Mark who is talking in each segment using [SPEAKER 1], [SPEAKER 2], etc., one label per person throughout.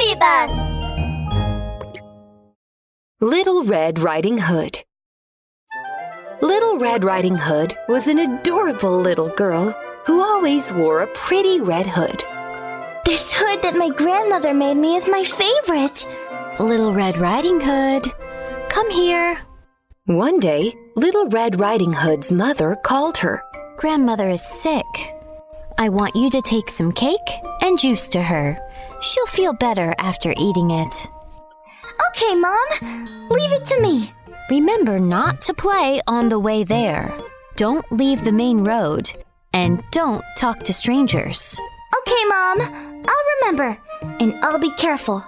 [SPEAKER 1] Baby Bus!
[SPEAKER 2] Little Red Riding Hood. Little Red Riding Hood was an adorable little girl who always wore a pretty red hood.
[SPEAKER 1] This hood that my grandmother made me is my favorite.
[SPEAKER 3] Little Red Riding Hood, come here.
[SPEAKER 2] One day, Little Red Riding Hood's mother called her.
[SPEAKER 3] Grandmother is sick. I want you to take some cake and juice to her. She'll feel better after eating it.
[SPEAKER 1] Okay, Mom. Leave it to me.
[SPEAKER 3] Remember not to play on the way there. Don't leave the main road. And don't talk to strangers.
[SPEAKER 1] Okay, Mom. I'll remember. And I'll be careful.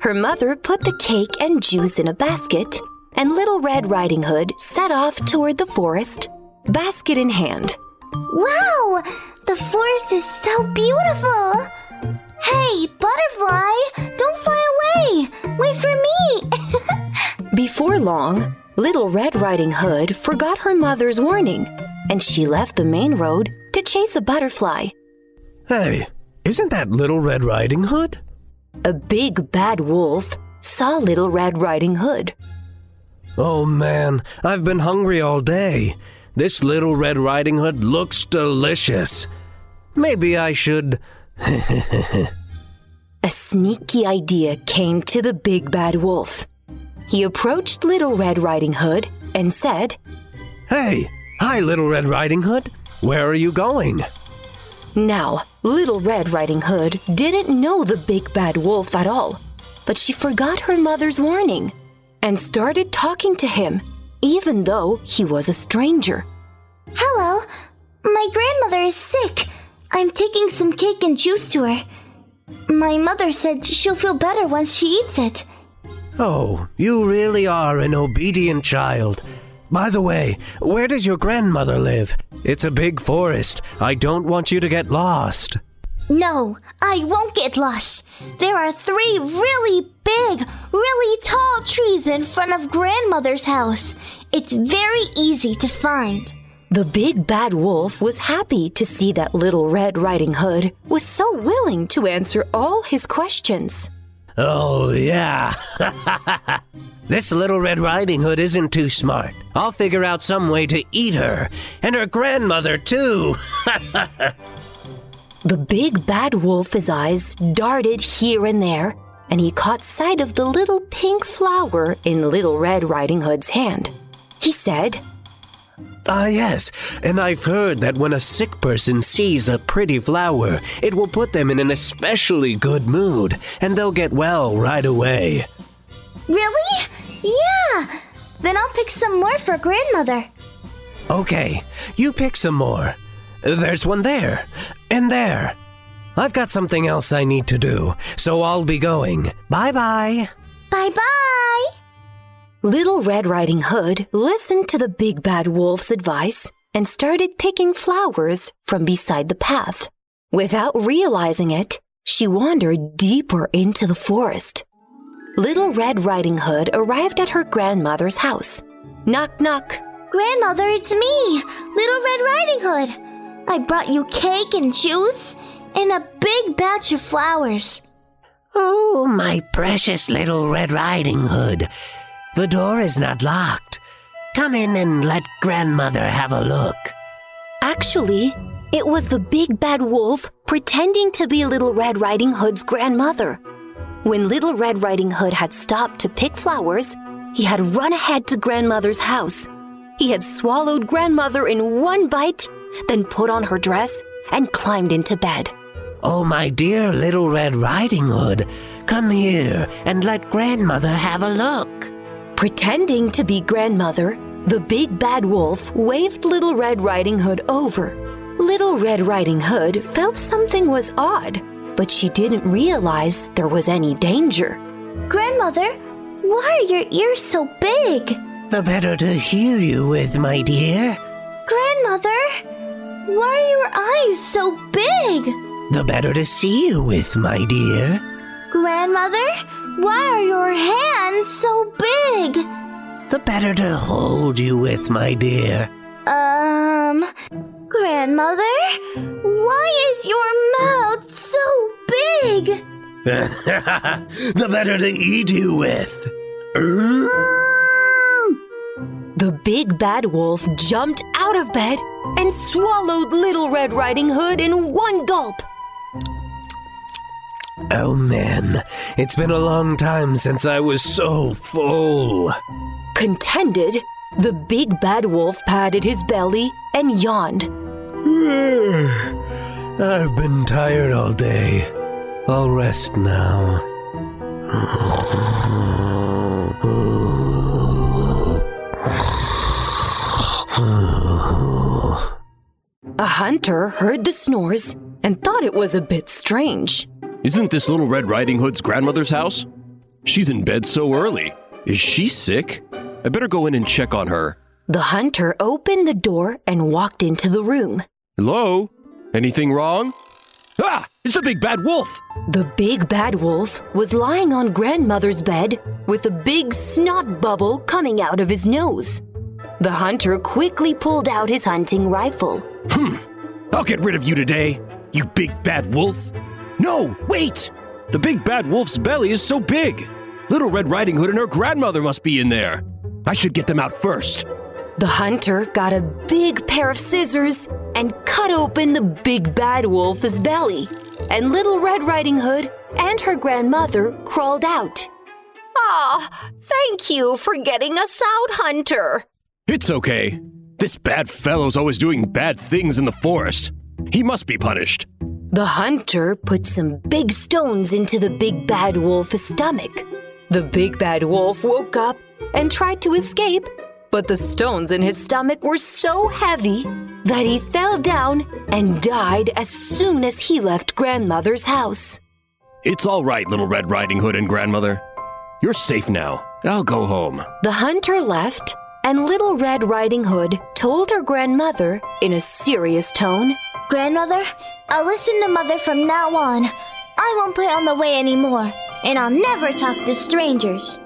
[SPEAKER 2] Her mother put the cake and juice in a basket, and Little Red Riding Hood set off toward the forest, basket in hand.
[SPEAKER 1] Wow! The forest is so beautiful! Hey, butterfly! Don't fly away! Wait for me!
[SPEAKER 2] Before long, Little Red Riding Hood forgot her mother's warning, and she left the main road to chase a butterfly.
[SPEAKER 4] Hey, isn't that Little Red Riding Hood?
[SPEAKER 2] A big bad wolf saw Little Red Riding Hood.
[SPEAKER 4] Oh man, I've been hungry all day. This Little Red Riding Hood looks delicious. Maybe I should.
[SPEAKER 2] A sneaky idea came to the big bad wolf. He approached Little Red Riding Hood and said,
[SPEAKER 4] Hey, hi, Little Red Riding Hood. Where are you going?
[SPEAKER 2] Now, Little Red Riding Hood didn't know the big bad wolf at all, but she forgot her mother's warning and started talking to him, even though he was a stranger.
[SPEAKER 1] Hello. My grandmother is sick. I'm taking some cake and juice to her. My mother said she'll feel better once she eats it.
[SPEAKER 4] Oh, you really are an obedient child. By the way, where does your grandmother live? It's a big forest. I don't want you to get lost.
[SPEAKER 1] No, I won't get lost. There are three really big, really tall trees in front of grandmother's house. It's very easy to find.
[SPEAKER 2] The big bad wolf was happy to see that Little Red Riding Hood was so willing to answer all his questions.
[SPEAKER 4] Oh, yeah. this little Red Riding Hood isn't too smart. I'll figure out some way to eat her, and her grandmother, too.
[SPEAKER 2] The big bad wolf's eyes darted here and there, and he caught sight of the little pink flower in Little Red Riding Hood's hand. He said,
[SPEAKER 4] Ah, yes, and I've heard that when a sick person sees a pretty flower, it will put them in an especially good mood, and they'll get well right away.
[SPEAKER 1] Really? Yeah! Then I'll pick some more for grandmother.
[SPEAKER 4] Okay, you pick some more. There's one there, and there. I've got something else I need to do, so I'll be going. Bye bye.
[SPEAKER 1] Bye bye!
[SPEAKER 2] Little Red Riding Hood listened to the big bad wolf's advice and started picking flowers from beside the path. Without realizing it, she wandered deeper into the forest. Little Red Riding Hood arrived at her grandmother's house. Knock, knock.
[SPEAKER 1] Grandmother, it's me, Little Red Riding Hood. I brought you cake and juice and a big batch of flowers.
[SPEAKER 4] Oh, my precious little Red Riding Hood. The door is not locked. Come in and let grandmother have a look.
[SPEAKER 2] Actually, it was the big bad wolf pretending to be Little Red Riding Hood's grandmother. When Little Red Riding Hood had stopped to pick flowers, he had run ahead to grandmother's house. He had swallowed grandmother in one bite, then put on her dress and climbed into bed.
[SPEAKER 4] Oh, my dear little Red Riding Hood, come here and let grandmother have a look.
[SPEAKER 2] Pretending to be grandmother, the big bad wolf waved Little Red Riding Hood over. Little Red Riding Hood felt something was odd, but she didn't realize there was any danger.
[SPEAKER 1] Grandmother, why are your ears so big?
[SPEAKER 4] The better to hear you with, my dear.
[SPEAKER 1] Grandmother, why are your eyes so big?
[SPEAKER 4] The better to see you with, my dear.
[SPEAKER 1] Grandmother, why are your hands so big?
[SPEAKER 4] The better to hold you with, my dear.
[SPEAKER 1] Um, Grandmother, why is your mouth so big?
[SPEAKER 4] the better to eat you with.
[SPEAKER 2] The big bad wolf jumped out of bed and swallowed Little Red Riding Hood in one gulp.
[SPEAKER 4] Oh man, it's been a long time since I was so full.
[SPEAKER 2] Contented, the big bad wolf patted his belly and yawned.
[SPEAKER 4] I've been tired all day. I'll rest now.
[SPEAKER 2] A hunter heard the snores and thought it was a bit strange.
[SPEAKER 5] Isn't this Little Red Riding Hood's grandmother's house? She's in bed so early. Is she sick? I better go in and check on her.
[SPEAKER 2] The hunter opened the door and walked into the room.
[SPEAKER 5] Hello? Anything wrong? Ah! It's the big bad wolf!
[SPEAKER 2] The big bad wolf was lying on grandmother's bed with a big snot bubble coming out of his nose. The hunter quickly pulled out his hunting rifle. Hmm!
[SPEAKER 5] I'll get rid of you today, you big bad wolf. No, wait! The big bad wolf's belly is so big. Little Red Riding Hood and her grandmother must be in there. I should get them out first.
[SPEAKER 2] The hunter got a big pair of scissors and cut open the big bad wolf's belly. And Little Red Riding Hood and her grandmother crawled out. Ah, thank you for getting us out, Hunter.
[SPEAKER 5] It's okay. This bad fellow's always doing bad things in the forest. He must be punished.
[SPEAKER 2] The hunter put some big stones into the big bad wolf's stomach. The big bad wolf woke up and tried to escape, but the stones in his stomach were so heavy that he fell down and died as soon as he left grandmother's house.
[SPEAKER 5] It's all right, Little Red Riding Hood and grandmother. You're safe now. I'll go home.
[SPEAKER 2] The hunter left, and Little Red Riding Hood told her grandmother in a serious tone
[SPEAKER 1] Grandmother, I'll listen to Mother from now on. I won't play on the way anymore, and I'll never talk to strangers.